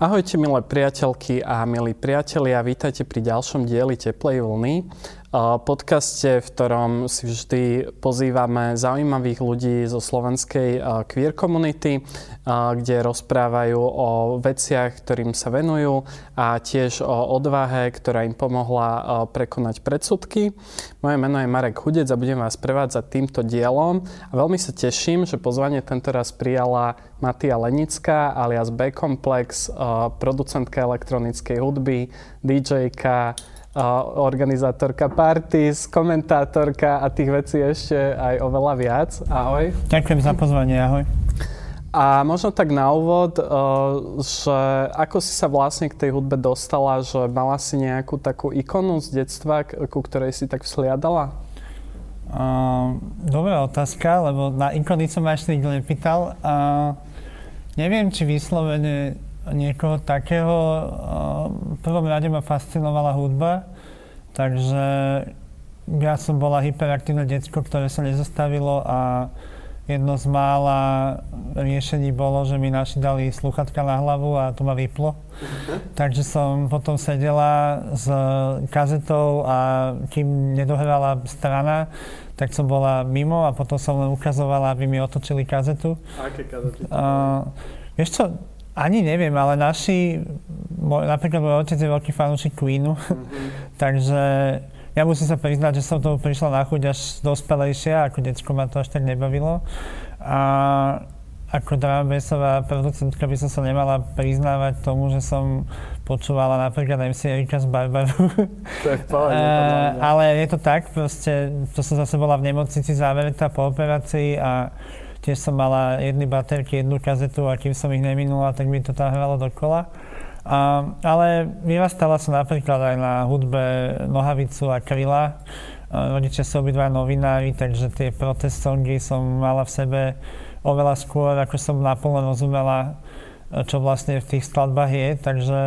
Ahojte milé priateľky a milí priatelia, vítajte pri ďalšom dieli Teplej vlny podcaste, v ktorom si vždy pozývame zaujímavých ľudí zo slovenskej queer komunity, kde rozprávajú o veciach, ktorým sa venujú a tiež o odvahe, ktorá im pomohla prekonať predsudky. Moje meno je Marek Hudec a budem vás prevádzať týmto dielom a veľmi sa teším, že pozvanie tento raz prijala Matia Lenická alias B-Complex, producentka elektronickej hudby, DJ-ka, organizátorka parties, komentátorka a tých vecí ešte aj oveľa viac. Ahoj. Ďakujem za pozvanie, ahoj. A možno tak na úvod, že ako si sa vlastne k tej hudbe dostala, že mala si nejakú takú ikonu z detstva, ku ktorej si tak vzhliadala? Uh, dobrá otázka, lebo na ikony som ma ešte nikto nepýtal. Uh, neviem, či vyslovene niekoho takého. V prvom rade ma fascinovala hudba, takže ja som bola hyperaktívne detsko, ktoré sa nezastavilo a jedno z mála riešení bolo, že mi naši dali sluchatka na hlavu a to ma vyplo. Uh-huh. Takže som potom sedela s kazetou a kým nedohrala strana, tak som bola mimo a potom som len ukazovala, aby mi otočili kazetu. Aké kazety? Uh, vieš čo, ani neviem, ale naši, môj, napríklad môj otec je veľký fanúšik Queenu, mm-hmm. takže ja musím sa priznať, že som tomu prišla na chuť až dospelejšia, ako detsko ma to až tak nebavilo. A ako dramabesová producentka by som sa nemala priznávať tomu, že som počúvala napríklad MC Erika z Barbaru. To je pohode, uh, Ale je to tak, proste, to som zase bola v nemocnici záveretá po operácii a Tiež som mala jedny baterky, jednu kazetu a kým som ich neminula, tak mi to tam hralo dokola. A, ale vyrastala som napríklad aj na hudbe Nohavicu a Kryla. Rodičia sú obidva novinári, takže tie protest songy som mala v sebe oveľa skôr, ako som naplno rozumela, čo vlastne v tých skladbách je. Takže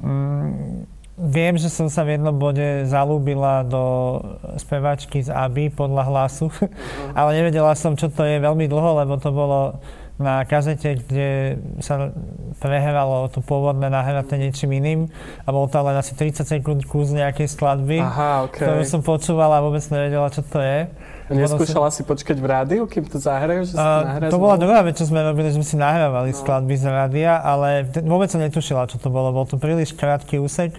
mm, Viem, že som sa v jednom bode zalúbila do spevačky z Aby podľa hlasu, ale nevedela som, čo to je veľmi dlho, lebo to bolo na kazete, kde sa prehralo to pôvodné nahraté niečím iným a bol to len asi 30 sekúnd kus nejakej skladby, Aha, okay. ktorú som počúvala a vôbec nevedela, čo to je. Neskúšala si počkať v rádiu, kým to zahrajú? Že uh, to bola druhá vec, čo sme robili, že sme si nahrávali no. skladby z rádia, ale t- vôbec som netušila, čo to bolo. Bol to príliš krátky úsek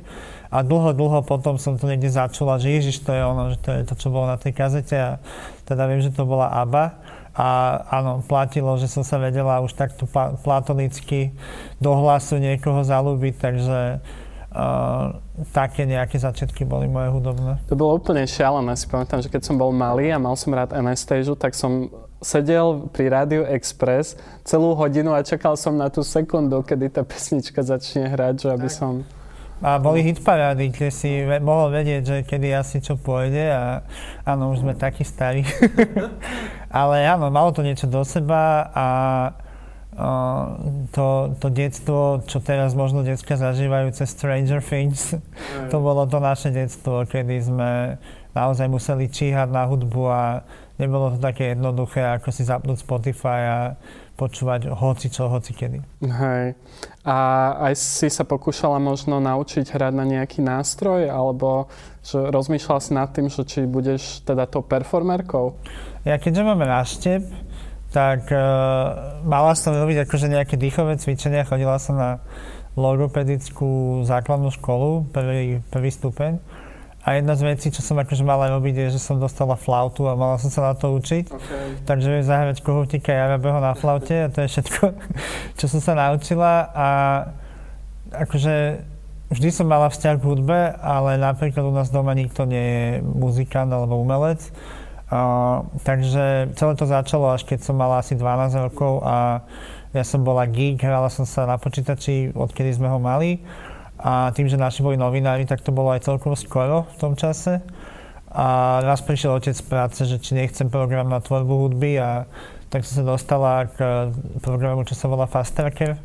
a dlho, dlho potom som to niekde začula, že Ježiš, to je ono, že to je to, čo bolo na tej kazete a teda viem, že to bola ABBA. A áno, platilo, že som sa vedela už takto platonicky do hlasu niekoho zalúbiť, takže Uh, také nejaké začiatky boli moje hudobné. To bolo úplne šialené. Si pamätám, že keď som bol malý a mal som rád Anastasia, tak som sedel pri Radio Express celú hodinu a čakal som na tú sekundu, kedy tá pesnička začne hrať, že aby som... A boli hitparády, kde si mohol vedieť, že kedy asi čo pôjde a áno, už sme takí starí. Ale áno, malo to niečo do seba a to, to detstvo, čo teraz možno detská zažívajú cez Stranger Things, to bolo to naše detstvo, kedy sme naozaj museli číhať na hudbu a nebolo to také jednoduché, ako si zapnúť Spotify a počúvať hoci čo, hoci kedy. Hej. A aj si sa pokúšala možno naučiť hrať na nejaký nástroj, alebo že rozmýšľala si nad tým, že či budeš teda tou performerkou? Ja keďže máme náštep, tak uh, mala som robiť akože nejaké dýchové cvičenia, chodila som na logopedickú základnú školu, prvý, prvý stupeň. A jedna z vecí, čo som akože mala robiť, je, že som dostala flautu a mala som sa na to učiť. Okay. Takže viem zahrať kohútika Jarabeho na flaute a to je všetko, čo som sa naučila. A akože vždy som mala vzťah k hudbe, ale napríklad u nás doma nikto nie je muzikant alebo umelec. Takže celé to začalo až keď som mal asi 12 rokov a ja som bola geek, hrala som sa na počítači, odkedy sme ho mali. A tým, že naši boli novinári, tak to bolo aj celkovo skoro v tom čase. A raz prišiel otec z práce, že či nechcem program na tvorbu hudby a tak som sa dostala k programu, čo sa volá Fast Tracker.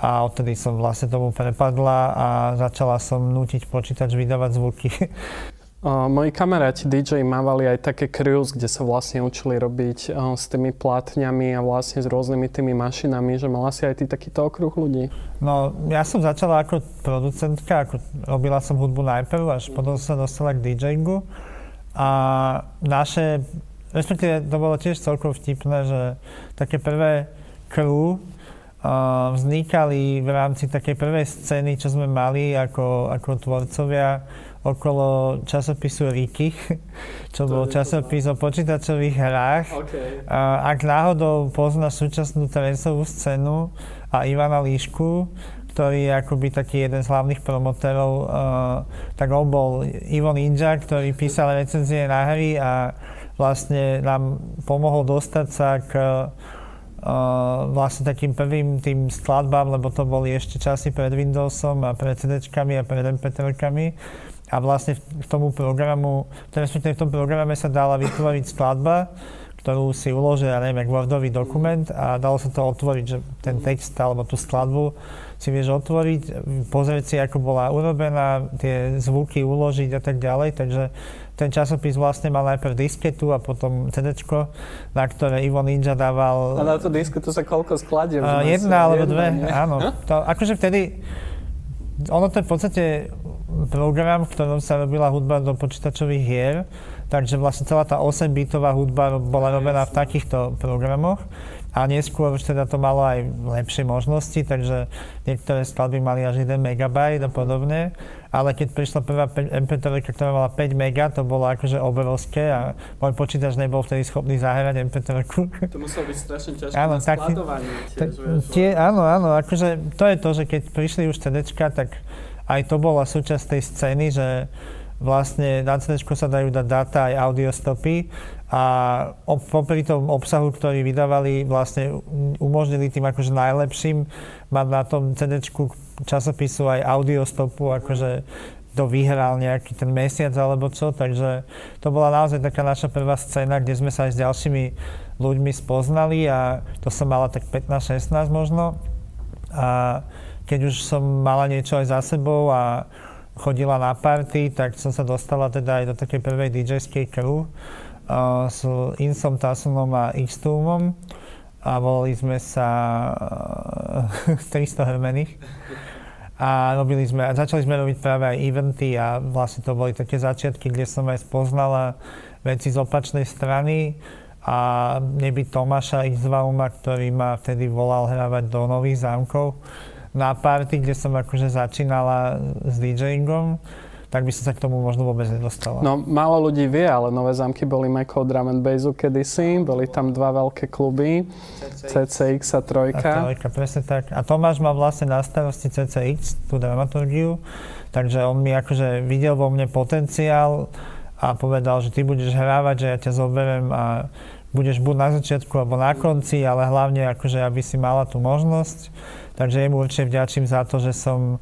A odtedy som vlastne tomu prepadla a začala som nútiť počítač vydávať zvuky. Moji kamaráti DJ mávali aj také cruise, kde sa vlastne učili robiť uh, s tými plátňami a vlastne s rôznymi tými mašinami, že mala si aj ty takýto okruh ľudí? No, ja som začala ako producentka, ako robila som hudbu najprv, až potom sa dostala k DJingu. A naše, respektíve to bolo tiež celkom vtipné, že také prvé crew uh, vznikali v rámci takej prvej scény, čo sme mali ako, ako tvorcovia okolo časopisu Riki, čo bol časopis o počítačových hrách. Okay. A, ak náhodou poznáš súčasnú trensovú scénu a Ivana Líšku, ktorý je akoby taký jeden z hlavných promotérov, uh, tak on bol Ivo Ninja, ktorý písal recenzie na hry a vlastne nám pomohol dostať sa k uh, vlastne takým prvým tým skladbám, lebo to boli ešte časy pred Windowsom a pred CD-čkami a pred MP3-kami a vlastne v tomu programu, respektíve v tom programe sa dala vytvoriť skladba, ktorú si uložil, ja neviem, Wordový dokument a dalo sa to otvoriť, že ten text alebo tú skladbu si vieš otvoriť, pozrieť si, ako bola urobená, tie zvuky uložiť a tak ďalej, takže ten časopis vlastne mal najprv disketu a potom CD, na ktoré Ivo Ninja dával... A na tú disketu sa koľko skladieb? Uh, jedna alebo dve, nie? áno. To, akože vtedy, ono to je v podstate program, v ktorom sa robila hudba do počítačových hier, takže vlastne celá tá 8-bitová hudba bola robená v takýchto programoch. A neskôr už teda to malo aj lepšie možnosti, takže niektoré skladby mali až 1 MB a podobne, ale keď prišla prvá MP3, ktorá mala 5 MB, to bolo akože obrovské a môj počítač nebol vtedy schopný zahrať MP3. To muselo byť strašne ťažké áno, na skladovanie tiež, tie, áno, áno, akože to je to, že keď prišli už CDčka, tak aj to bola súčasť tej scény, že vlastne na CD sa dajú dať dáta aj audiostopy a popri tom obsahu, ktorý vydávali, vlastne umožnili tým akože najlepším mať na tom CD časopisu aj audiostopu, akože to vyhral nejaký ten mesiac alebo čo, takže to bola naozaj taká naša prvá scéna, kde sme sa aj s ďalšími ľuďmi spoznali a to som mala tak 15-16 možno. A keď už som mala niečo aj za sebou a chodila na party, tak som sa dostala teda aj do takej prvej DJ-skej crew uh, s Insom, Tasunom a Xtumom a volali sme sa uh, 300 hrmených. A robili sme, a začali sme robiť práve aj eventy a vlastne to boli také začiatky, kde som aj spoznala veci z opačnej strany a nebyť Tomáša Xvauma, ktorý ma vtedy volal hrávať do nových zámkov na party, kde som akože začínala s DJingom, tak by som sa k tomu možno vôbec nedostala. No, málo ľudí vie, ale Nové zámky boli mekou drum and bassu kedysi. Boli tam dva veľké kluby, CCX, a Trojka. A Trojka, presne tak. A Tomáš má vlastne na starosti CCX, tú dramaturgiu, takže on mi akože videl vo mne potenciál a povedal, že ty budeš hrávať, že ja ťa zoberiem a budeš buď na začiatku alebo na konci, ale hlavne akože, aby si mala tú možnosť. Takže jemu určite vďačím za to, že som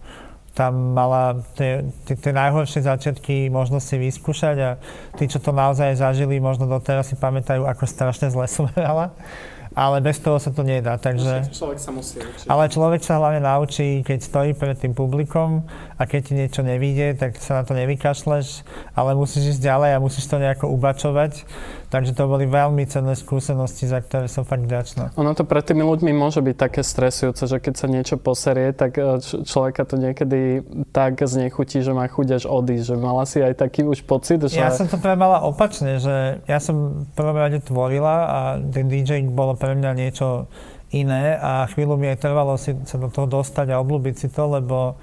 tam mala tie, tie, tie najhoršie začiatky možno si vyskúšať a tí, čo to naozaj zažili, možno doteraz si pamätajú, ako strašne zle som hrala ale bez toho sa to nedá. Takže... Človek sa musí učiť. Ale človek sa hlavne naučí, keď stojí pred tým publikom a keď ti niečo nevíde, tak sa na to nevykašleš, ale musíš ísť ďalej a musíš to nejako ubačovať. Takže to boli veľmi cenné skúsenosti, za ktoré som fakt vďačná. Ono to pre tými ľuďmi môže byť také stresujúce, že keď sa niečo poserie, tak e, č- človeka to niekedy tak znechutí, že má chuť až odísť. Že mala si aj taký už pocit, že... Ja som to práve mala opačne, že ja som v prvom rade tvorila a ten DJ bolo pre mňa niečo iné a chvíľu mi aj trvalo si sa do toho dostať a obľúbiť si to, lebo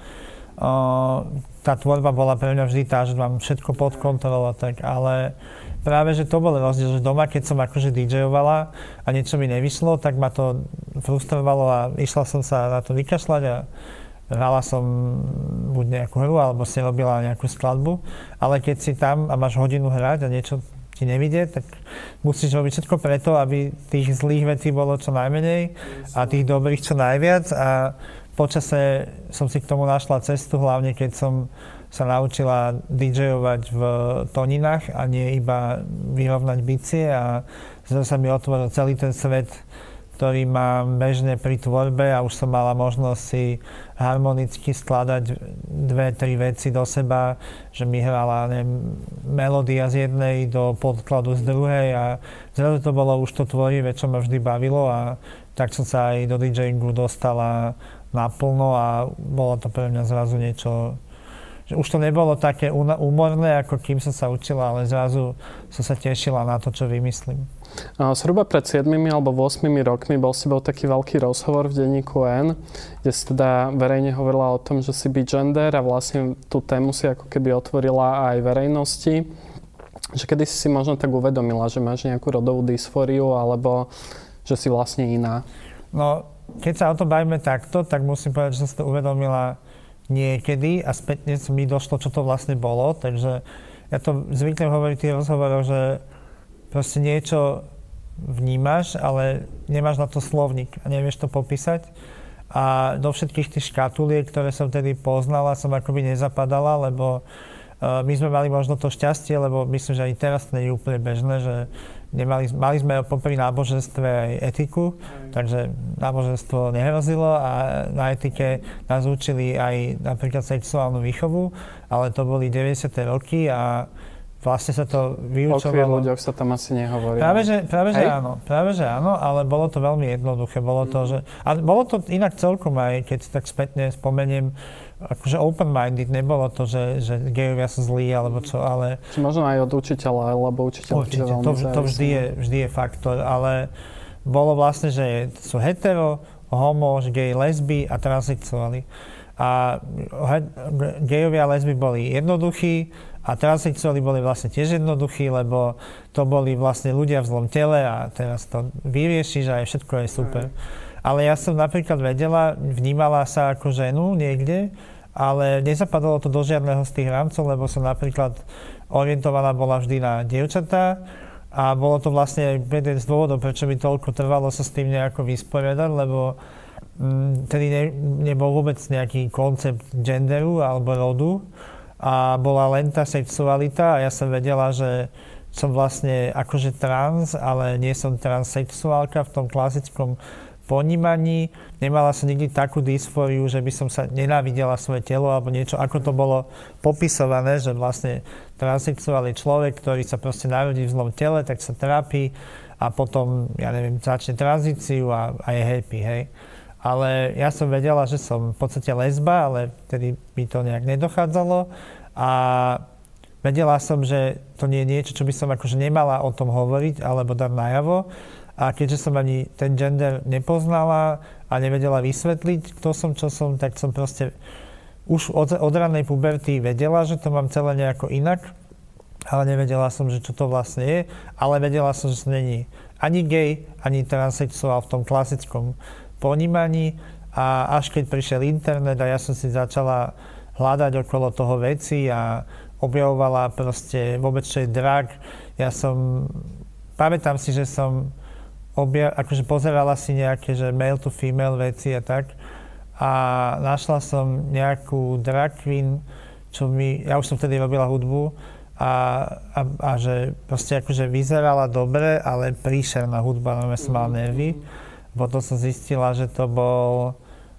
tá tvorba bola pre mňa vždy tá, že mám všetko pod kontrolou tak, ale práve, že to bol rozdiel, že doma, keď som akože DJovala a niečo mi nevyšlo, tak ma to frustrovalo a išla som sa na to vykašľať a hrala som buď nejakú hru, alebo si robila nejakú skladbu, ale keď si tam a máš hodinu hrať a niečo ti nevidie, tak musíš robiť všetko preto, aby tých zlých vecí bolo čo najmenej a tých dobrých čo najviac a počase som si k tomu našla cestu, hlavne keď som sa naučila DJovať v toninách a nie iba vyrovnať bicie a zase sa mi otvoril celý ten svet ktorý mám bežne pri tvorbe a už som mala možnosť si harmonicky skladať dve, tri veci do seba, že mi hrala neviem, melódia z jednej do podkladu z druhej a zrazu to bolo už to tvorivé, čo ma vždy bavilo a tak som sa aj do DJingu dostala naplno a bolo to pre mňa zrazu niečo že už to nebolo také úmorné, ako kým som sa učila, ale zrazu som sa tešila na to, čo vymyslím. Zhruba pred 7 alebo 8 rokmi bol si bol taký veľký rozhovor v denníku N, kde si teda verejne hovorila o tom, že si gender a vlastne tú tému si ako keby otvorila aj verejnosti. Že kedy si si možno tak uvedomila, že máš nejakú rodovú dysfóriu alebo že si vlastne iná? No, keď sa o to bavíme takto, tak musím povedať, že som si to uvedomila niekedy a spätne mi došlo, čo to vlastne bolo, takže ja to zvyknem hovoriť v tých rozhovoroch, že proste niečo vnímaš, ale nemáš na to slovník a nevieš to popísať. A do všetkých tých škatuliek, ktoré som tedy poznala, som akoby nezapadala, lebo uh, my sme mali možno to šťastie, lebo myslím, že aj teraz to nie je úplne bežné, že nemali, mali sme popri náboženstve aj etiku, takže náboženstvo nehrozilo a na etike nás učili aj napríklad sexuálnu výchovu, ale to boli 90. roky a vlastne sa to vyučovalo. O ľuďoch sa tam asi nehovorí. Práve, že, práve, že áno, práve, že áno, ale bolo to veľmi jednoduché. Bolo to, že, a bolo to inak celkom aj, keď tak spätne spomeniem, akože open-minded, nebolo to, že, že gejovia sú zlí alebo čo, ale... Či možno aj od učiteľa, lebo učiteľ Určite, to, to vždy, je, vždy je faktor, ale bolo vlastne, že sú hetero, homo, gej, lesby a transsexuáli. A gejovia a lesby boli jednoduchí a transsexuáli boli vlastne tiež jednoduchí, lebo to boli vlastne ľudia v zlom tele a teraz to vyriešiš a je všetko je super. Mm. Ale ja som napríklad vedela, vnímala sa ako ženu niekde, ale nezapadalo to do žiadneho z tých rámcov, lebo som napríklad orientovaná bola vždy na dievčatá a bolo to vlastne jeden z dôvodov, prečo mi toľko trvalo sa s tým nejako vysporiadať, lebo mm, tedy ne, nebol vôbec nejaký koncept genderu alebo rodu a bola len tá sexualita a ja som vedela, že som vlastne akože trans, ale nie som transsexuálka v tom klasickom ponímaní. Nemala som nikdy takú dysfóriu, že by som sa nenávidela svoje telo alebo niečo, ako to bolo popisované, že vlastne transsexuálny človek, ktorý sa proste narodí v zlom tele, tak sa trápi a potom, ja neviem, začne tranzíciu a, a je happy, hej. Ale ja som vedela, že som v podstate lesba, ale vtedy mi to nejak nedochádzalo a vedela som, že to nie je niečo, čo by som akože nemala o tom hovoriť alebo dať najavo, a keďže som ani ten gender nepoznala a nevedela vysvetliť, kto som, čo som, tak som proste už od, od ranej puberty vedela, že to mám celé nejako inak, ale nevedela som, že čo to vlastne je, ale vedela som, že som není ani gay, ani transsexuál v tom klasickom ponímaní. A až keď prišiel internet a ja som si začala hľadať okolo toho veci a objavovala proste vôbec čo je drag, ja som, pamätám si, že som obja- akože pozerala si nejaké, že male to female veci a tak. A našla som nejakú drag queen, čo mi, ja už som vtedy robila hudbu a, a, a že proste akože vyzerala dobre, ale príšerná hudba, no som mal nervy. Potom som zistila, že to bol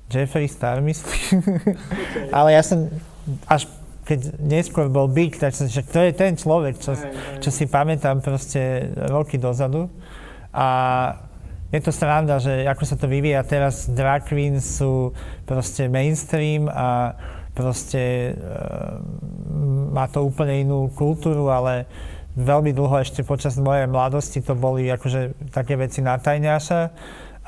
Jeffrey Star, myslím. Okay. ale ja som až keď neskôr bol Big, tak som, že to je ten človek, čo, čo si pamätám proste roky dozadu. A je to sranda, že ako sa to vyvíja. Teraz, drag queens sú proste mainstream a proste e, má to úplne inú kultúru, ale veľmi dlho ešte počas mojej mladosti to boli akože také veci na tajňaša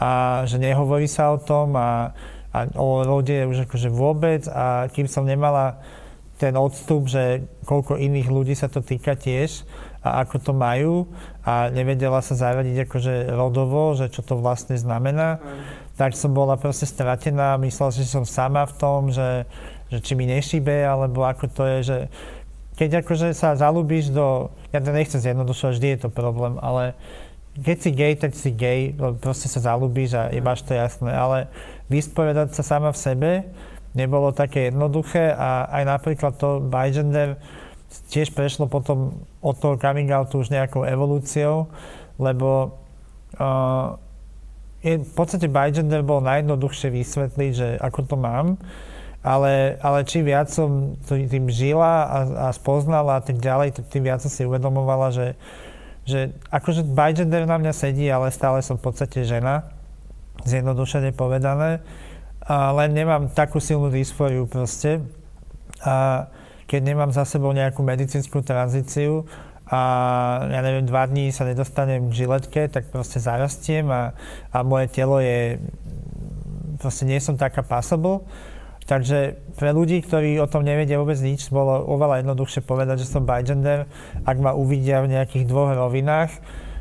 a že nehovorí sa o tom a, a o rode už akože vôbec. A kým som nemala ten odstup, že koľko iných ľudí sa to týka tiež, a ako to majú a nevedela sa zaradiť akože rodovo, že čo to vlastne znamená, mm. tak som bola proste stratená myslela, že som sama v tom, že, že či mi nešibe, alebo ako to je, že keď akože sa zalúbíš do, ja to nechcem zjednodušovať, vždy je to problém, ale keď si gay, tak si gay, proste sa zalúbíš a je máš to jasné, ale vysporiadať sa sama v sebe nebolo také jednoduché a aj napríklad to bigender tiež prešlo potom od toho coming outu už nejakou evolúciou, lebo uh, je, v podstate bigender bol najjednoduchšie vysvetliť, že ako to mám, ale, ale čím viac som tým žila a, a spoznala a tak ďalej, tým viac som si uvedomovala, že, že akože bigender na mňa sedí, ale stále som v podstate žena, zjednodušene povedané, a len nemám takú silnú dysfóriu proste. A keď nemám za sebou nejakú medicínsku tranzíciu a ja neviem, dva dní sa nedostanem k žiletke, tak proste zarastiem a, a moje telo je, proste nie som taká passable Takže pre ľudí, ktorí o tom nevedia vôbec nič, bolo oveľa jednoduchšie povedať, že som bigender, ak ma uvidia v nejakých dvoch rovinách,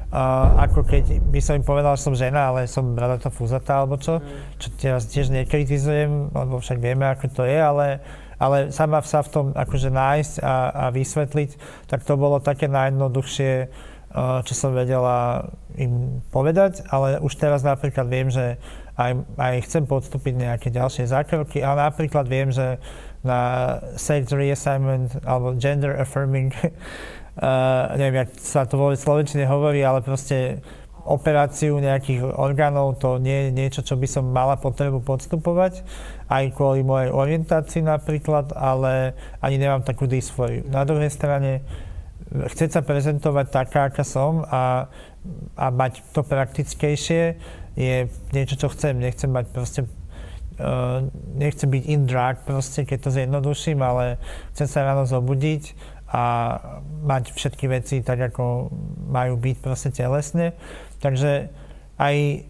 uh, ako keď by som im povedal, že som žena, ale som bradata fúzatá alebo čo, čo teraz tiež nekritizujem, lebo však vieme, ako to je, ale, ale sama sa v tom akože nájsť a, a vysvetliť, tak to bolo také najjednoduchšie, uh, čo som vedela im povedať, ale už teraz napríklad viem, že aj, aj chcem podstúpiť nejaké ďalšie zákroky, ale napríklad viem, že na sex reassignment alebo gender affirming, uh, neviem, jak sa to vôbec slovenčine hovorí, ale proste operáciu nejakých orgánov, to nie je niečo, čo by som mala potrebu podstupovať, aj kvôli mojej orientácii napríklad, ale ani nemám takú dysfóriu. Na druhej strane, chcieť sa prezentovať taká, aká som a, a mať to praktickejšie, je niečo, čo chcem. Nechcem mať proste Uh, nechcem byť in drag proste, keď to zjednoduším, ale chcem sa ráno zobudiť a mať všetky veci tak, ako majú byť proste telesne. Takže aj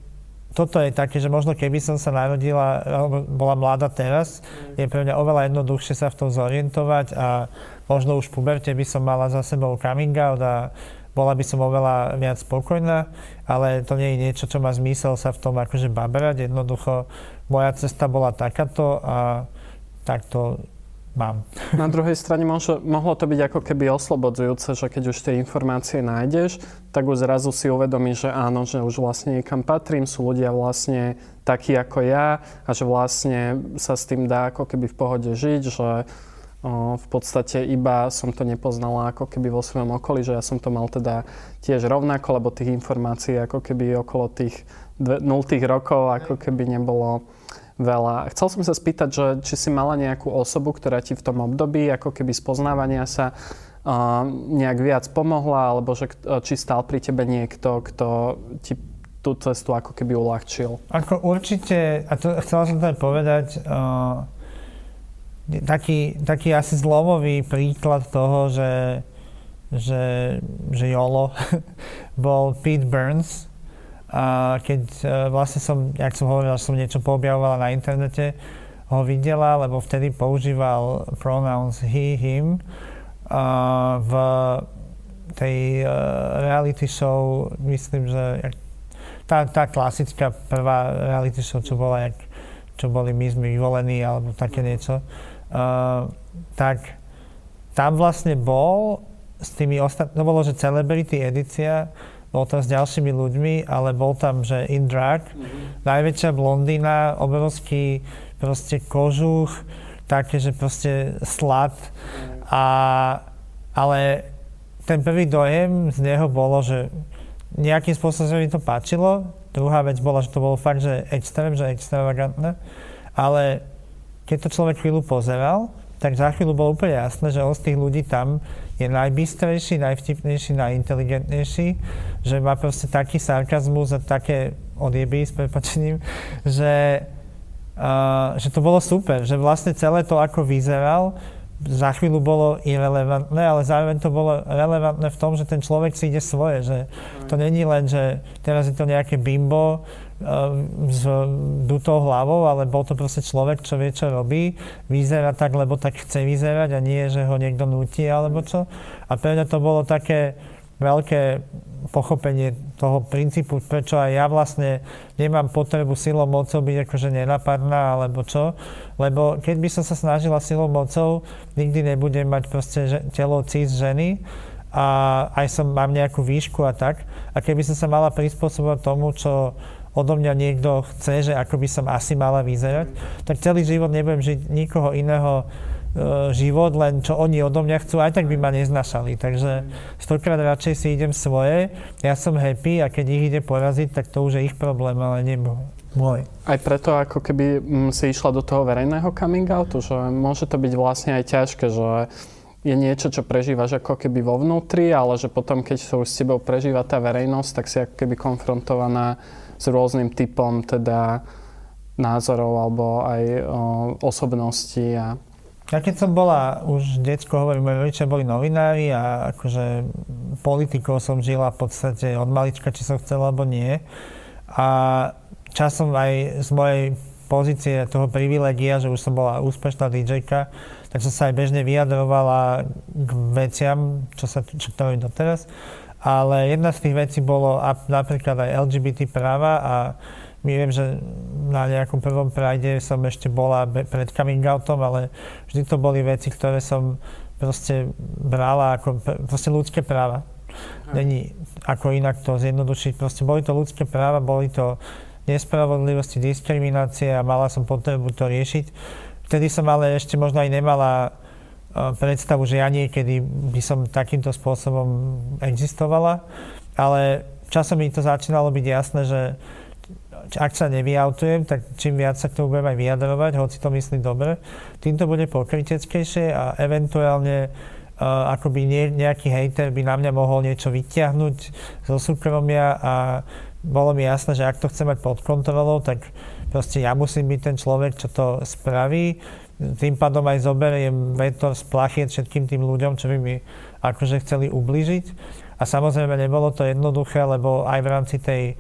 toto je také, že možno keby som sa narodila, alebo bola mladá teraz, je pre mňa oveľa jednoduchšie sa v tom zorientovať a možno už v puberte by som mala za sebou coming out a bola by som oveľa viac spokojná, ale to nie je niečo, čo má zmysel sa v tom akože babrať. Jednoducho moja cesta bola takáto a takto mám. Na druhej strane môže, mohlo to byť ako keby oslobodzujúce, že keď už tie informácie nájdeš, tak už zrazu si uvedomíš, že áno, že už vlastne niekam patrím, sú ľudia vlastne takí ako ja a že vlastne sa s tým dá ako keby v pohode žiť, že v podstate iba som to nepoznala ako keby vo svojom okolí, že ja som to mal teda tiež rovnako, lebo tých informácií ako keby okolo tých 0 rokov ako keby nebolo veľa. Chcel som sa spýtať, že či si mala nejakú osobu, ktorá ti v tom období ako keby spoznávania sa uh, nejak viac pomohla, alebo že či stál pri tebe niekto, kto ti tú cestu ako keby uľahčil? Ako určite, a to chcela som to aj povedať, uh taký, taký asi zlomový príklad toho, že, že, že YOLO bol Pete Burns. A keď uh, vlastne som, jak som hovoril, že som niečo poobjavovala na internete, ho videla, lebo vtedy používal pronouns he, him uh, v tej uh, reality show, myslím, že tá, tá klasická prvá reality show, čo bola, jak, čo boli my sme vyvolení, alebo také niečo uh, tak tam vlastne bol s tými ostatnými, to bolo, že Celebrity edícia, bol tam s ďalšími ľuďmi, ale bol tam, že in drag, mm-hmm. najväčšia blondína, obrovský proste kožuch, také, že proste slad. Mm. A, ale ten prvý dojem z neho bolo, že nejakým spôsobom mi to páčilo. Druhá vec bola, že to bolo fakt, že extrém, že extravagantné. Ale keď to človek chvíľu pozeral, tak za chvíľu bolo úplne jasné, že on z tých ľudí tam je najbystrejší, najvtipnejší, najinteligentnejší, že má proste taký sarkazmus a také odjeby s prepačením, že, uh, že to bolo super, že vlastne celé to, ako vyzeral, za chvíľu bolo irrelevantné, ale zároveň to bolo relevantné v tom, že ten človek si ide svoje, že to není len, že teraz je to nejaké bimbo, s dutou hlavou, ale bol to proste človek, čo vie, čo robí, vyzerá tak, lebo tak chce vyzerať a nie, že ho niekto nutí alebo čo. A pre mňa to bolo také, veľké pochopenie toho princípu, prečo aj ja vlastne nemám potrebu silou mocou byť akože nenapadná alebo čo. Lebo keď by som sa snažila silou mocou, nikdy nebudem mať proste telo cis ženy a aj som, mám nejakú výšku a tak. A keby som sa mala prispôsobovať tomu, čo odo mňa niekto chce, že ako by som asi mala vyzerať, tak celý život nebudem žiť nikoho iného E, život, len čo oni odo mňa chcú, aj tak by ma neznašali. Takže stokrát radšej si idem svoje, ja som happy a keď ich ide poraziť, tak to už je ich problém, ale nie môj. Aj preto, ako keby mm, si išla do toho verejného coming outu, že môže to byť vlastne aj ťažké, že je niečo, čo prežívaš ako keby vo vnútri, ale že potom, keď sa už s tebou prežíva tá verejnosť, tak si ako keby konfrontovaná s rôznym typom teda názorov alebo aj o, osobnosti a ja keď som bola už detsko, hovorím, moji rodičia boli novinári a akože politikou som žila v podstate od malička, či som chcela alebo nie. A časom aj z mojej pozície toho privilegia, že už som bola úspešná dj tak som sa aj bežne vyjadrovala k veciam, čo sa čo to doteraz. Ale jedna z tých vecí bolo napríklad aj LGBT práva a my viem, že na nejakom prvom prajde som ešte bola pred coming outom, ale vždy to boli veci, ktoré som proste brala ako proste ľudské práva. Není ako inak to zjednodušiť. Proste boli to ľudské práva, boli to nespravodlivosti, diskriminácie a mala som potrebu to riešiť. Vtedy som ale ešte možno aj nemala predstavu, že ja niekedy by som takýmto spôsobom existovala, ale časom mi to začínalo byť jasné, že ak sa nevyautujem, tak čím viac sa k tomu budem aj vyjadrovať, hoci to myslí dobre, tým to bude pokryteckejšie a eventuálne uh, akoby nie, nejaký hejter by na mňa mohol niečo vyťahnuť zo súkromia a bolo mi jasné, že ak to chcem mať pod kontrolou, tak proste ja musím byť ten človek, čo to spraví. Tým pádom aj zoberiem vetor z plachiet všetkým tým ľuďom, čo by mi akože chceli ubližiť. A samozrejme nebolo to jednoduché, lebo aj v rámci tej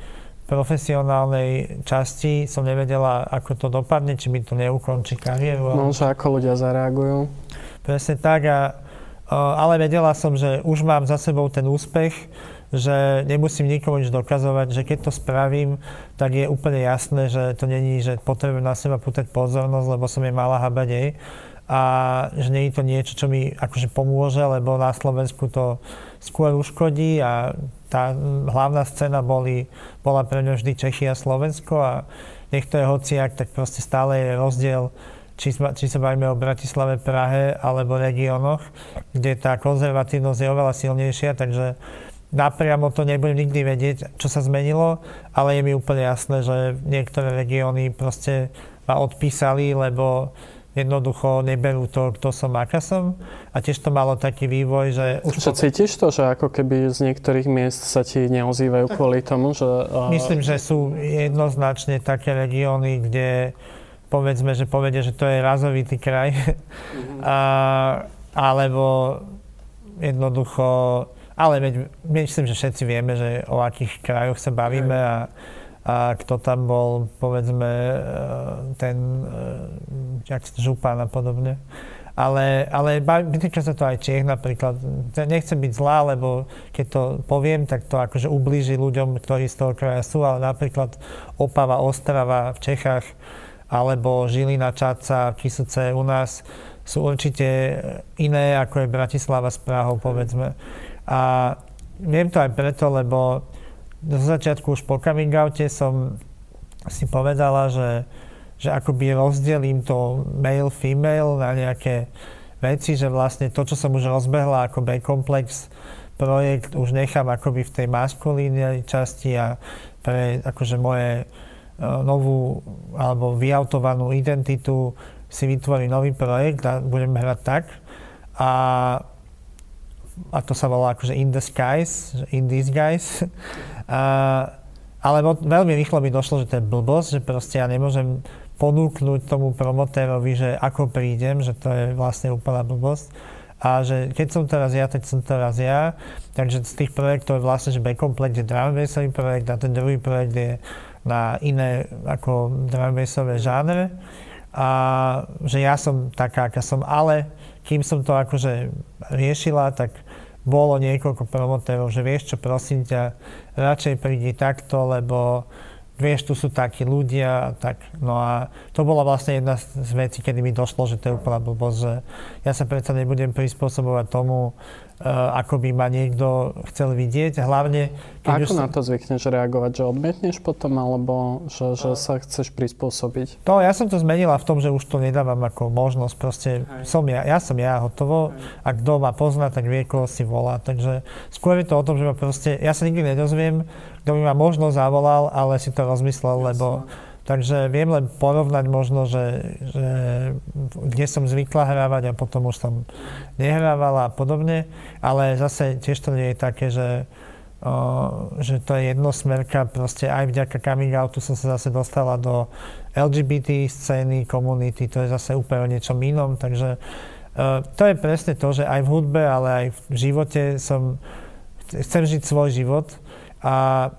profesionálnej časti som nevedela, ako to dopadne, či mi to neukončí kariéru. No, že ako ľudia zareagujú. Presne tak, a, ale vedela som, že už mám za sebou ten úspech, že nemusím nikomu nič dokazovať, že keď to spravím, tak je úplne jasné, že to není, že potrebujem na seba pútať pozornosť, lebo som je mala habadej a že je to niečo, čo mi akože pomôže, lebo na Slovensku to skôr uškodí a tá hlavná scéna boli, bola pre mňa vždy Čechy a Slovensko a nech to je hociak, tak proste stále je rozdiel, či, či sa bavíme o Bratislave, Prahe alebo regiónoch, kde tá konzervatívnosť je oveľa silnejšia, takže napriamo to nebudem nikdy vedieť, čo sa zmenilo, ale je mi úplne jasné, že niektoré regióny proste ma odpísali, lebo jednoducho neberú to, kto som, aká som. A tiež to malo taký vývoj, že... Už po... cítiš to, že ako keby z niektorých miest sa ti neozývajú tak, kvôli tomu, že... Myslím, že sú jednoznačne také regióny, kde povedzme, že povedia, že to je razovitý kraj. Mm-hmm. a, alebo jednoducho... Ale myslím, že všetci vieme, že o akých krajoch sa bavíme a a kto tam bol, povedzme, e, ten, e, jak župan a podobne. Ale, ale týka sa to aj Čech napríklad. Nechcem byť zlá, lebo keď to poviem, tak to akože ublíži ľuďom, ktorí z toho kraja sú, ale napríklad Opava, Ostrava v Čechách alebo Žilina, Čaca, Kisuce u nás sú určite iné, ako je Bratislava s Prahou, povedzme. A viem to aj preto, lebo do začiatku už po coming oute som si povedala, že, že akoby rozdelím to male-female na nejaké veci, že vlastne to, čo som už rozbehla ako B-komplex projekt, už nechám akoby v tej maskulínnej časti a pre akože moje uh, novú alebo vyautovanú identitu si vytvorím nový projekt a budem hrať tak. A a to sa volá akože in the skies, in these guys. A, ale veľmi rýchlo mi došlo, že to je blbosť, že proste ja nemôžem ponúknuť tomu promotérovi, že ako prídem, že to je vlastne úplná blbosť. A že keď som teraz ja, tak som teraz ja. Takže z tých projektov je vlastne, že Backcomplex je drum projekt a ten druhý projekt je na iné ako drum žánre. A že ja som taká, aká som, ale kým som to akože riešila, tak bolo niekoľko promotérov, že vieš čo, prosím ťa, radšej prídi takto, lebo vieš, tu sú takí ľudia, tak, no a to bola vlastne jedna z vecí, kedy mi došlo, že to je úplná blbosť, že ja sa predsa nebudem prispôsobovať tomu, ako by ma niekto chcel vidieť. Hlavne, keď ako už... na to zvykneš reagovať? Že odmietneš potom, alebo že, že sa chceš prispôsobiť? To, ja som to zmenila v tom, že už to nedávam ako možnosť. Proste som ja, ja som ja, hotovo. A kto ma pozná, tak vie, koho si volá. Takže skôr je to o tom, že ma proste, ja sa nikdy nedozviem, kto by ma možno zavolal, ale si to rozmyslel, lebo Takže viem len porovnať možno, že, že kde som zvykla hrávať a potom už som nehrávala a podobne, ale zase tiež to nie je také, že, o, že to je jednosmerka, proste aj vďaka coming outu som sa zase dostala do LGBT scény, komunity, to je zase úplne niečo inom, takže o, to je presne to, že aj v hudbe, ale aj v živote som, chcem žiť svoj život. A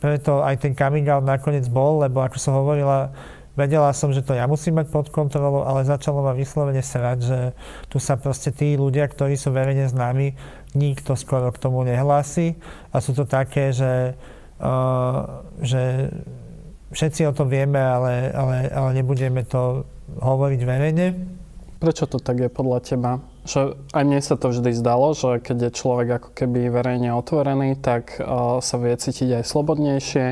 preto aj ten coming out nakoniec bol, lebo ako som hovorila, vedela som, že to ja musím mať pod kontrolou, ale začalo ma vyslovene srať, že tu sa proste tí ľudia, ktorí sú verejne známi, nikto skoro k tomu nehlási a sú to také, že, uh, že všetci o tom vieme, ale, ale, ale nebudeme to hovoriť verejne. Prečo to tak je podľa teba? Že aj mne sa to vždy zdalo, že keď je človek ako keby verejne otvorený, tak uh, sa vie cítiť aj slobodnejšie.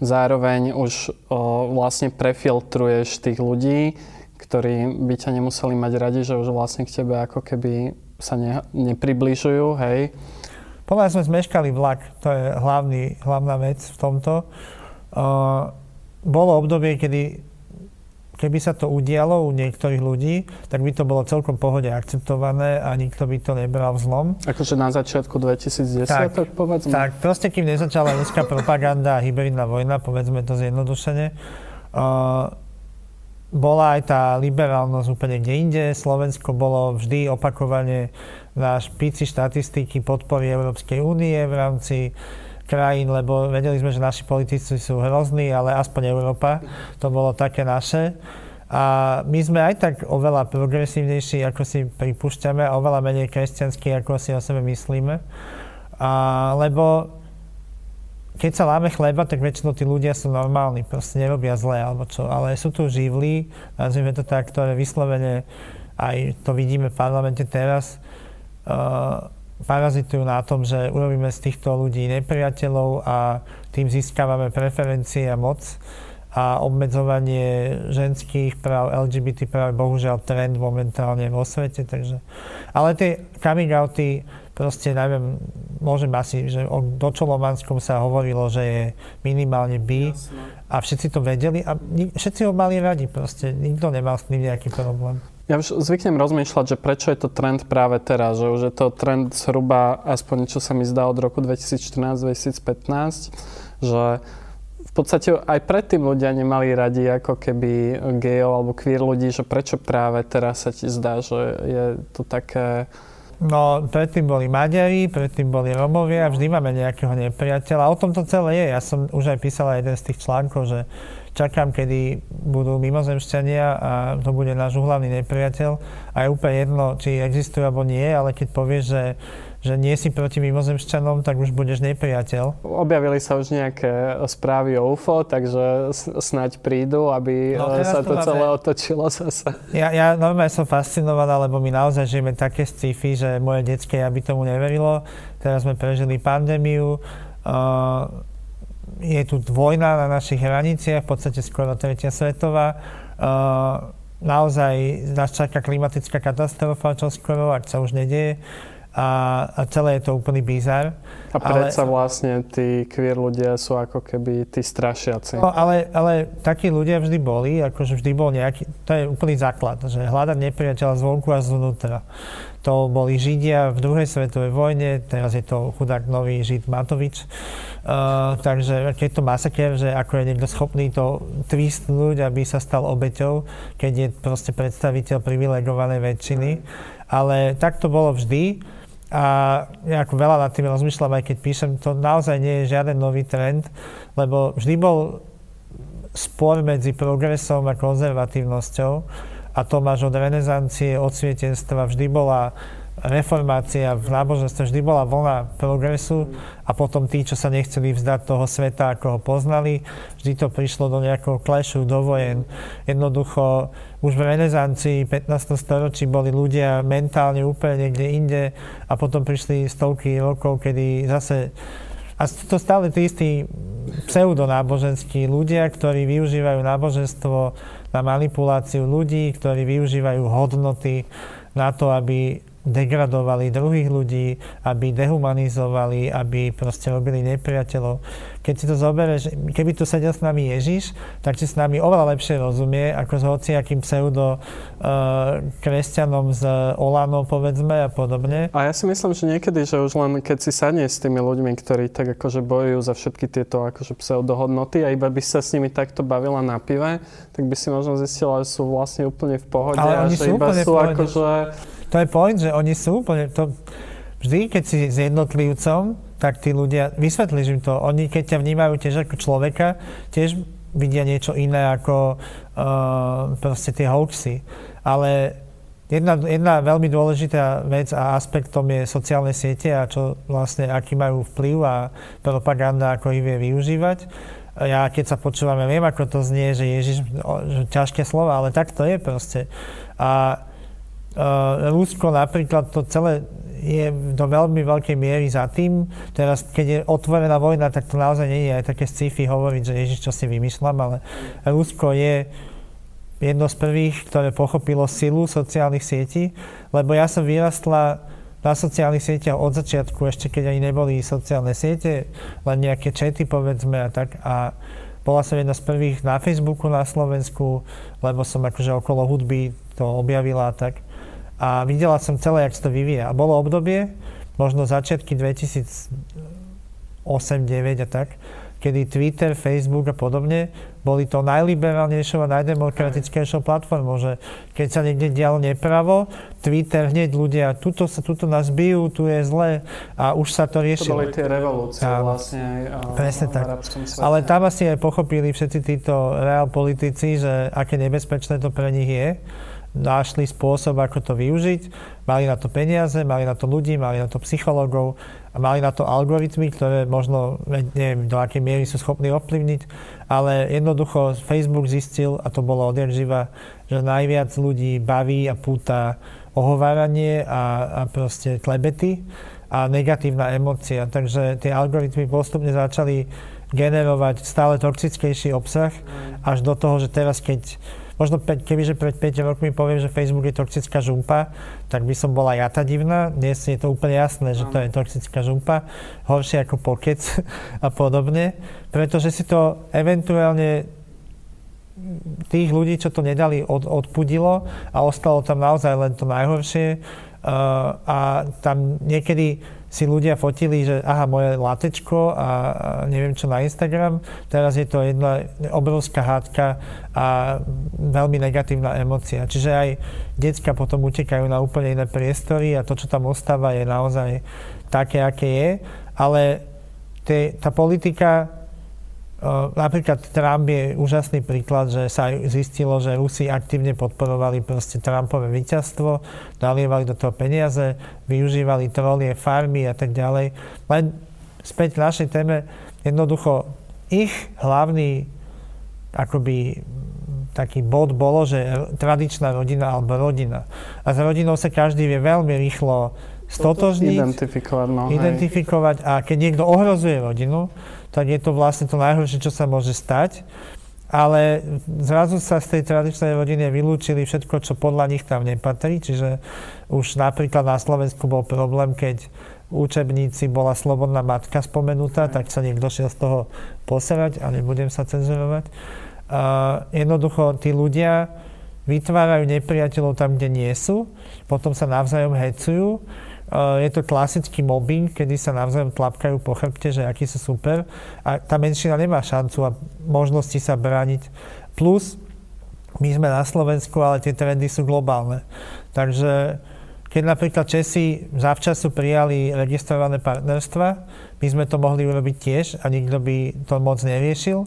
Zároveň už uh, vlastne prefiltruješ tých ľudí, ktorí by ťa nemuseli mať radi, že už vlastne k tebe ako keby sa ne, nepribližujú, hej. Podľa sme zmeškali vlak, to je hlavný, hlavná vec v tomto. Uh, bolo obdobie, kedy keby sa to udialo u niektorých ľudí, tak by to bolo celkom pohode akceptované a nikto by to nebral v zlom. Akože na začiatku 2010, tak, tak povedzme? Tak, proste kým nezačala ruská propaganda a hybridná vojna, povedzme to zjednodušene, uh, bola aj tá liberálnosť úplne kde inde. Slovensko bolo vždy opakovane na špici štatistiky podpory Európskej únie v rámci krajín, lebo vedeli sme, že naši politici sú hrozní, ale aspoň Európa, to bolo také naše. A my sme aj tak oveľa progresívnejší, ako si pripúšťame, a oveľa menej kresťanskí, ako si o sebe myslíme. A, lebo keď sa láme chleba, tak väčšinou tí ľudia sú normálni, proste nerobia zle alebo čo. Ale sú tu živlí, nazvime to tak, ktoré vyslovene, aj to vidíme v parlamente teraz, uh, parazitujú na tom, že urobíme z týchto ľudí nepriateľov a tým získavame preferencie a moc a obmedzovanie ženských práv, LGBT práv je bohužiaľ trend momentálne vo svete. Takže... Ale tie coming outy, proste neviem, môžem asi, že o Dočolomanskom sa hovorilo, že je minimálne by a všetci to vedeli a všetci ho mali radi proste, nikto nemal s tým nejaký problém. Ja už zvyknem rozmýšľať, že prečo je to trend práve teraz, že už je to trend zhruba, aspoň čo sa mi zdá od roku 2014-2015, že v podstate aj predtým ľudia nemali radi ako keby gejov alebo queer ľudí, že prečo práve teraz sa ti zdá, že je to také... No, predtým boli Maďari, predtým boli Romovia, vždy máme nejakého nepriateľa. O tom to celé je. Ja som už aj písala jeden z tých článkov, že čakám, kedy budú mimozemšťania a to bude náš uhlavný nepriateľ. A je úplne jedno, či existuje alebo nie, ale keď povieš, že že nie si proti mimozemšťanom, tak už budeš nepriateľ. Objavili sa už nejaké správy o UFO, takže snaď prídu, aby no, sa to, to celé otočilo zase. Ja, ja normálne som fascinovaná, lebo my naozaj žijeme také sci-fi, že moje detské aby tomu neverilo. Teraz sme prežili pandémiu. Uh, je tu vojna na našich hraniciach, v podstate skoro tretia svetová. Uh, naozaj nás čaká klimatická katastrofa čo skoro, ak sa už nedieje. A, a celé je to úplný bizar. A predsa ale, vlastne tí queer ľudia sú ako keby tí strašiaci. No, ale, ale takí ľudia vždy boli, akože vždy bol nejaký, to je úplný základ, že hľadať nepriateľa zvonku a zvnútra. To boli Židia v druhej svetovej vojne, teraz je to chudák nový Žid Matovič. Uh, takže keď to masaker, že ako je niekto schopný to twistnúť, aby sa stal obeťou, keď je proste predstaviteľ privilegovanej väčšiny. Ale tak to bolo vždy a ja ako veľa nad tým rozmýšľam, aj keď píšem, to naozaj nie je žiaden nový trend, lebo vždy bol spor medzi progresom a konzervatívnosťou a to máš od renesancie, od svietenstva, vždy bola reformácia v náboženstve vždy bola vlna progresu a potom tí, čo sa nechceli vzdať toho sveta, ako ho poznali, vždy to prišlo do nejakého klešu, do vojen. Jednoducho už v renesancii 15. storočí boli ľudia mentálne úplne niekde inde a potom prišli stovky rokov, kedy zase a to stále tí istí pseudonáboženskí ľudia, ktorí využívajú náboženstvo na manipuláciu ľudí, ktorí využívajú hodnoty na to, aby degradovali druhých ľudí, aby dehumanizovali, aby proste robili nepriateľov. Keď si to zoberieš, keby tu sedel s nami Ježiš, tak si s nami oveľa lepšie rozumie, ako s hociakým pseudo uh, kresťanom z Olano, povedzme, a podobne. A ja si myslím, že niekedy, že už len keď si sadne s tými ľuďmi, ktorí tak akože bojujú za všetky tieto akože pseudohodnoty a iba by sa s nimi takto bavila na pive, tak by si možno zistila, že sú vlastne úplne v pohode Ale a že iba sú akože to je point, že oni sú úplne... To, vždy, keď si s jednotlivcom, tak tí ľudia, vysvetlíš im to, oni keď ťa vnímajú tiež ako človeka, tiež vidia niečo iné ako uh, proste tie hoaxy. Ale jedna, jedna veľmi dôležitá vec a aspektom je sociálne siete a čo vlastne, aký majú vplyv a propaganda, ako ich vie využívať. Ja keď sa počúvam, ja viem, ako to znie, že Ježiš, ťažké slova, ale tak to je proste. A Rusko napríklad to celé je do veľmi veľkej miery za tým. Teraz, keď je otvorená vojna, tak to naozaj nie je aj také sci-fi hovoriť, že Ježiš, čo si vymýšľam, ale Rusko je jedno z prvých, ktoré pochopilo silu sociálnych sietí, lebo ja som vyrastla na sociálnych sieťach od začiatku, ešte keď ani neboli sociálne siete, len nejaké čety povedzme a tak. A bola som jedna z prvých na Facebooku na Slovensku, lebo som akože okolo hudby to objavila a tak a videla som celé, jak sa to vyvíja. A bolo obdobie, možno začiatky 2008-2009 a tak, kedy Twitter, Facebook a podobne boli to najliberálnejšou a najdemokratickejšou platformou, že keď sa niekde dialo nepravo, Twitter hneď ľudia, tuto, sa, tuto nás bijú, tu je zle a už sa to riešilo. To boli tie revolúcie a, vlastne aj Presne tak. Ale tam asi aj pochopili všetci títo reál politici, že aké nebezpečné to pre nich je našli spôsob, ako to využiť. Mali na to peniaze, mali na to ľudí, mali na to psychológov mali na to algoritmy, ktoré možno, neviem, do akej miery sú schopní ovplyvniť, ale jednoducho Facebook zistil, a to bolo odjak živa, že najviac ľudí baví a púta ohováranie a, a proste klebety a negatívna emócia. Takže tie algoritmy postupne začali generovať stále toxickejší obsah až do toho, že teraz keď Možno kebyže pred 5 rokmi poviem, že Facebook je toxická žumpa, tak by som bola ja tá divná. Dnes je to úplne jasné, že to je toxická žumpa. Horšie ako pokec a podobne. Pretože si to eventuálne tých ľudí, čo to nedali, od, odpudilo a ostalo tam naozaj len to najhoršie. Uh, a tam niekedy si ľudia fotili, že aha, moje latečko a, a neviem čo na Instagram. Teraz je to jedna obrovská hádka a veľmi negatívna emocia. Čiže aj decka potom utekajú na úplne iné priestory a to, čo tam ostáva, je naozaj také, aké je. Ale te, tá politika Napríklad Trump je úžasný príklad, že sa zistilo, že Rusi aktívne podporovali proste Trumpové víťazstvo, nalievali do toho peniaze, využívali trolie, farmy a tak ďalej. Len späť k našej téme, jednoducho ich hlavný akoby taký bod bolo, že tradičná rodina alebo rodina. A s rodinou sa každý vie veľmi rýchlo stotožniť, identifikovať, no, identifikovať a keď niekto ohrozuje rodinu, tak je to vlastne to najhoršie, čo sa môže stať. Ale zrazu sa z tej tradičnej rodiny vylúčili všetko, čo podľa nich tam nepatrí. Čiže už napríklad na Slovensku bol problém, keď v učebníci bola slobodná matka spomenutá, tak sa niekto šiel z toho poserať a nebudem sa cenzurovať. A jednoducho tí ľudia vytvárajú nepriateľov tam, kde nie sú, potom sa navzájom hecujú je to klasický mobbing, kedy sa navzájom tlapkajú po chrbte, že aký sú super a tá menšina nemá šancu a možnosti sa brániť. Plus, my sme na Slovensku, ale tie trendy sú globálne. Takže keď napríklad Česi zavčasu prijali registrované partnerstva, my sme to mohli urobiť tiež a nikto by to moc neriešil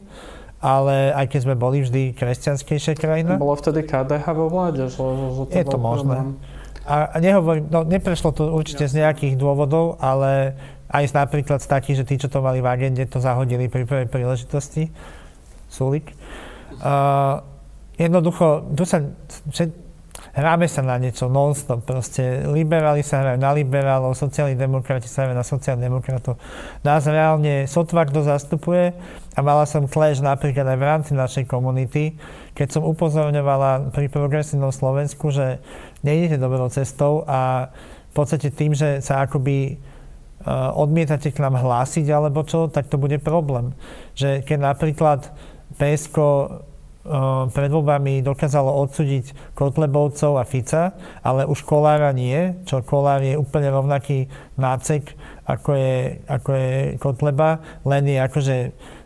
ale aj keď sme boli vždy kresťanskejšia krajina. Bolo vtedy KDH vo vláde? Že, že to je to možné. Problém. A nehovorím, no neprešlo to určite z nejakých dôvodov, ale aj napríklad z takých, že tí, čo to mali v agende, to zahodili pri prvej príležitosti. Sulik. Uh, jednoducho, tu sa, hráme sa na niečo non-stop. Proste liberáli sa hrajú na liberálov, sociálni demokrati sa hrajú na sociálnych demokratov. Nás reálne sotva kto zastupuje a mala som clash napríklad aj v rámci našej komunity, keď som upozorňovala pri progresívnom Slovensku, že nejdete dobrou cestou a v podstate tým, že sa akoby Eh, odmietate k nám hlásiť alebo čo, tak to bude problém. Že keď napríklad PSK eh, pred voľbami dokázalo odsúdiť Kotlebovcov a Fica, ale už Kolára nie, čo Kolár je úplne rovnaký nácek, ako je, ako je Kotleba, len je akože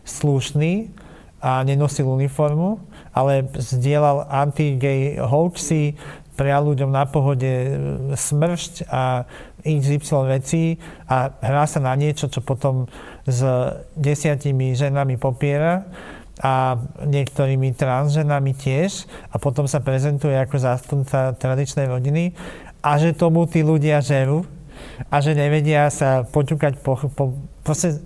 slušný a nenosil uniformu, ale zdieľal anti-gay hoaxy, prijal ľuďom na pohode e, smršť a XY vecí a hrá sa na niečo, čo potom s desiatimi ženami popiera a niektorými transženami tiež a potom sa prezentuje ako zástupca tradičnej rodiny a že tomu tí ľudia žerú a že nevedia sa poťukať po, po proste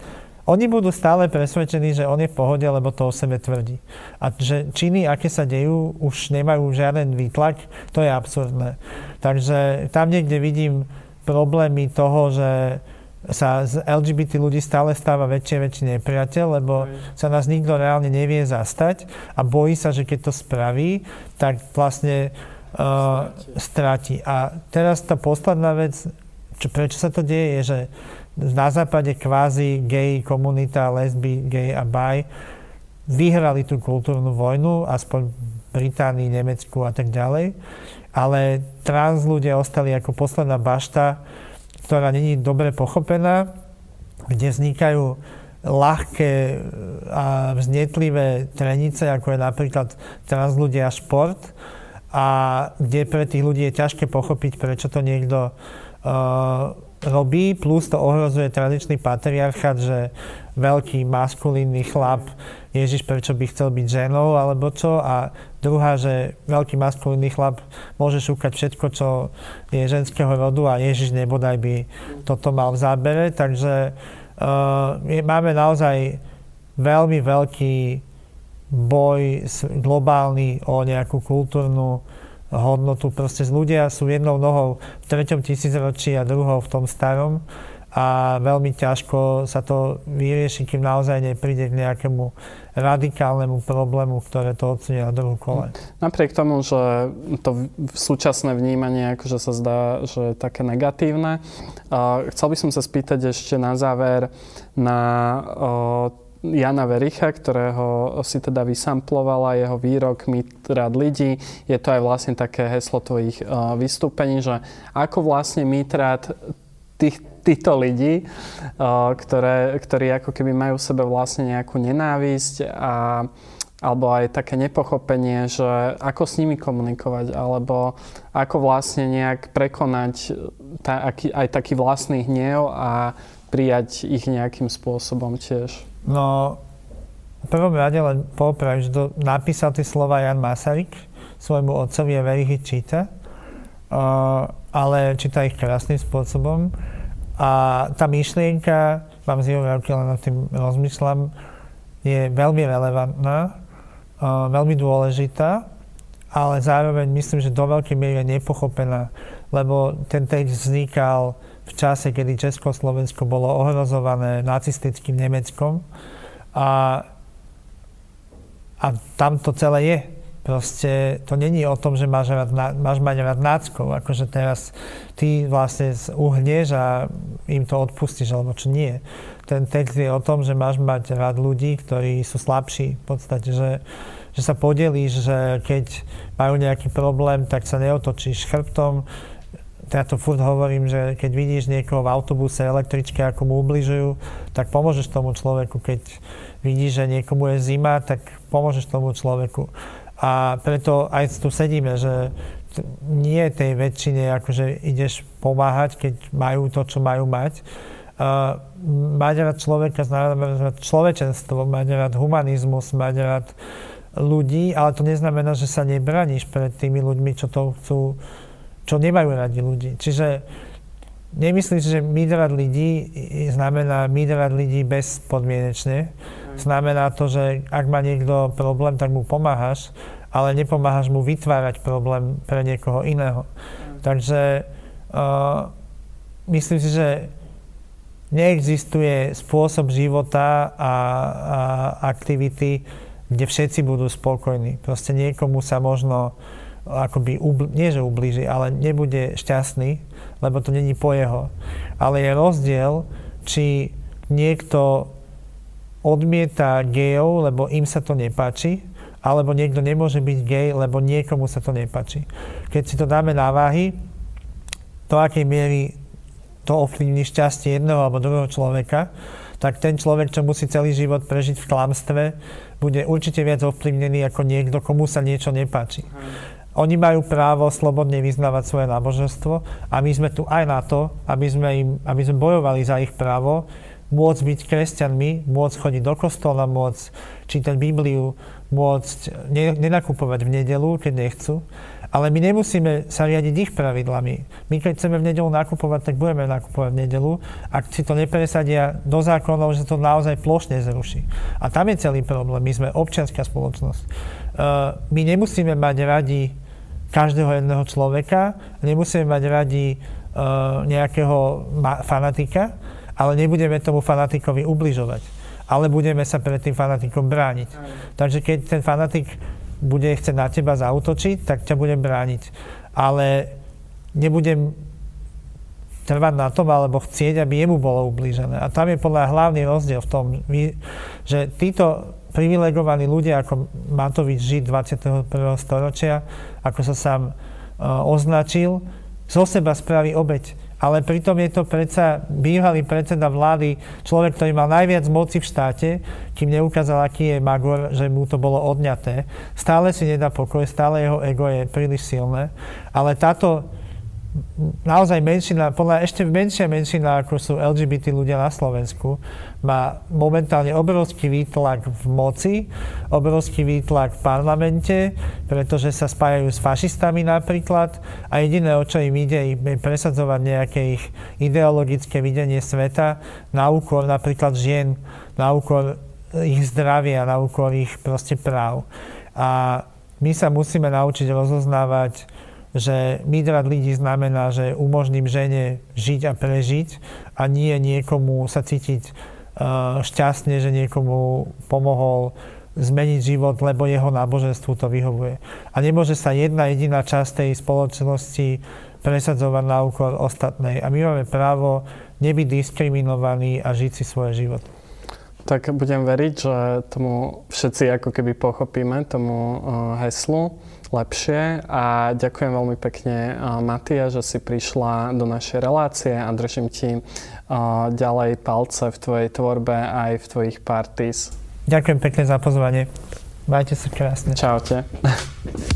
oni budú stále presvedčení, že on je v pohode, lebo to o sebe tvrdí. A že činy, aké sa dejú, už nemajú žiaden výtlak, to je absurdné. Takže tam niekde vidím problémy toho, že sa z LGBT ľudí stále stáva väčšie väčší nepriateľ, lebo sa nás nikto reálne nevie zastať a bojí sa, že keď to spraví, tak vlastne uh, stráti. A teraz tá posledná vec, čo, prečo sa to deje, je, že na západe kvázi gay komunita, lesby, gay a bi vyhrali tú kultúrnu vojnu, aspoň Británii, Nemecku a tak ďalej. Ale trans ľudia ostali ako posledná bašta, ktorá není dobre pochopená, kde vznikajú ľahké a vznetlivé trenice, ako je napríklad trans ľudia šport, a kde pre tých ľudí je ťažké pochopiť, prečo to niekto uh, robí, plus to ohrozuje tradičný patriarchát, že veľký maskulínny chlap, Ježiš, prečo by chcel byť ženou, alebo čo. A druhá, že veľký maskulínny chlap môže šúkať všetko, čo je ženského rodu a Ježiš nebodaj by toto mal v zábere. Takže uh, máme naozaj veľmi veľký boj globálny o nejakú kultúrnu hodnotu. Proste ľudia sú jednou nohou v treťom tisícročí a druhou v tom starom a veľmi ťažko sa to vyrieši, kým naozaj nepríde k nejakému radikálnemu problému, ktoré to odsunie na druhú kole. Napriek tomu, že to súčasné vnímanie akože sa zdá, že je také negatívne, chcel by som sa spýtať ešte na záver na Jana Vericha, ktorého si teda vysamplovala, jeho výrok My rád ľudí. Je to aj vlastne také heslo tvojich uh, vystúpení, že ako vlastne my rád tých, týchto ľudí, uh, ktoré, ktorí ako keby majú v sebe vlastne nejakú nenávisť a alebo aj také nepochopenie, že ako s nimi komunikovať, alebo ako vlastne nejak prekonať aký, aj taký vlastný hnev a prijať ich nejakým spôsobom tiež. No, v prvom rade len popravím, že to napísal tie slova Jan Masaryk svojmu otcovi a verí ich číta, uh, ale číta ich krásnym spôsobom. A tá myšlienka, mám z roky, len nad tým rozmýšľam, je veľmi relevantná, uh, veľmi dôležitá, ale zároveň myslím, že do veľkej miery nepochopená, lebo ten text vznikal v čase, kedy Československo bolo ohrozované nacistickým Nemeckom a, a tam to celé je. Proste to není o tom, že máš, rád, máš mať rád náckov, akože teraz ty vlastne uhneš a im to odpustíš, alebo čo nie. Ten text je o tom, že máš mať rád ľudí, ktorí sú slabší v podstate, že, že sa podelíš, že keď majú nejaký problém, tak sa neotočíš chrbtom, ja to furt hovorím, že keď vidíš niekoho v autobuse, električke, ako mu ubližujú, tak pomôžeš tomu človeku. Keď vidíš, že niekomu je zima, tak pomôžeš tomu človeku. A preto aj tu sedíme, že nie tej väčšine akože ideš pomáhať, keď majú to, čo majú mať. Uh, mať rád človeka, znamená človečenstvo, mať rád humanizmus, mať rád ľudí, ale to neznamená, že sa nebraníš pred tými ľuďmi, čo to chcú čo nemajú radi ľudí. Čiže nemyslím si, že mýdravať ľudí znamená mýdravať ľudí bezpodmienečne. Znamená to, že ak má niekto problém, tak mu pomáhaš, ale nepomáhaš mu vytvárať problém pre niekoho iného. Takže uh, myslím si, že neexistuje spôsob života a, a aktivity, kde všetci budú spokojní. Proste niekomu sa možno akoby, nie že ublíži, ale nebude šťastný, lebo to není po jeho. Ale je rozdiel, či niekto odmieta gejov, lebo im sa to nepáči, alebo niekto nemôže byť gej, lebo niekomu sa to nepáči. Keď si to dáme na váhy, do akej miery to ovplyvní šťastie jedného alebo druhého človeka, tak ten človek, čo musí celý život prežiť v klamstve, bude určite viac ovplyvnený ako niekto, komu sa niečo nepáči. Oni majú právo slobodne vyznávať svoje náboženstvo a my sme tu aj na to, aby sme, im, aby sme bojovali za ich právo, môcť byť kresťanmi, môcť chodiť do kostola, môcť čítať Bibliu, môcť nenakupovať v nedelu, keď nechcú ale my nemusíme sa riadiť ich pravidlami. My keď chceme v nedelu nakupovať, tak budeme nakupovať v nedelu. Ak si to nepresadia do zákonov, že to naozaj plošne zruší. A tam je celý problém. My sme občianská spoločnosť. Uh, my nemusíme mať radi každého jedného človeka, nemusíme mať radi uh, nejakého ma- fanatika, ale nebudeme tomu fanatikovi ubližovať. Ale budeme sa pred tým fanatikom brániť. Takže keď ten fanatik bude chcieť na teba zautočiť, tak ťa budem brániť. Ale nebudem trvať na tom, alebo chcieť, aby jemu bolo ublížené. A tam je podľa hlavný rozdiel v tom, že títo privilegovaní ľudia, ako Matovič žid 21. storočia, ako sa sám uh, označil, zo seba spraví obeď ale pritom je to predsa bývalý predseda vlády, človek, ktorý mal najviac moci v štáte, kým neukázal, aký je Magor, že mu to bolo odňaté. Stále si nedá pokoj, stále jeho ego je príliš silné, ale táto naozaj menšina, podľa ešte menšia menšina, ako sú LGBT ľudia na Slovensku, má momentálne obrovský výtlak v moci, obrovský výtlak v parlamente, pretože sa spájajú s fašistami napríklad a jediné, o čo im ide, je presadzovať nejaké ich ideologické videnie sveta na úkor napríklad žien, na úkor ich zdravia, na úkor ich proste práv. A my sa musíme naučiť rozoznávať že mýdrať ľudí znamená, že umožním žene žiť a prežiť a nie niekomu sa cítiť uh, šťastne, že niekomu pomohol zmeniť život, lebo jeho náboženstvu to vyhovuje. A nemôže sa jedna jediná časť tej spoločnosti presadzovať na úkor ostatnej. A my máme právo nebyť diskriminovaní a žiť si svoj život. Tak budem veriť, že tomu všetci ako keby pochopíme, tomu uh, heslu lepšie a ďakujem veľmi pekne Matia, že si prišla do našej relácie a držím ti ďalej palce v tvojej tvorbe aj v tvojich parties. Ďakujem pekne za pozvanie. Majte sa krásne. Čaute.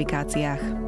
aplikáciách.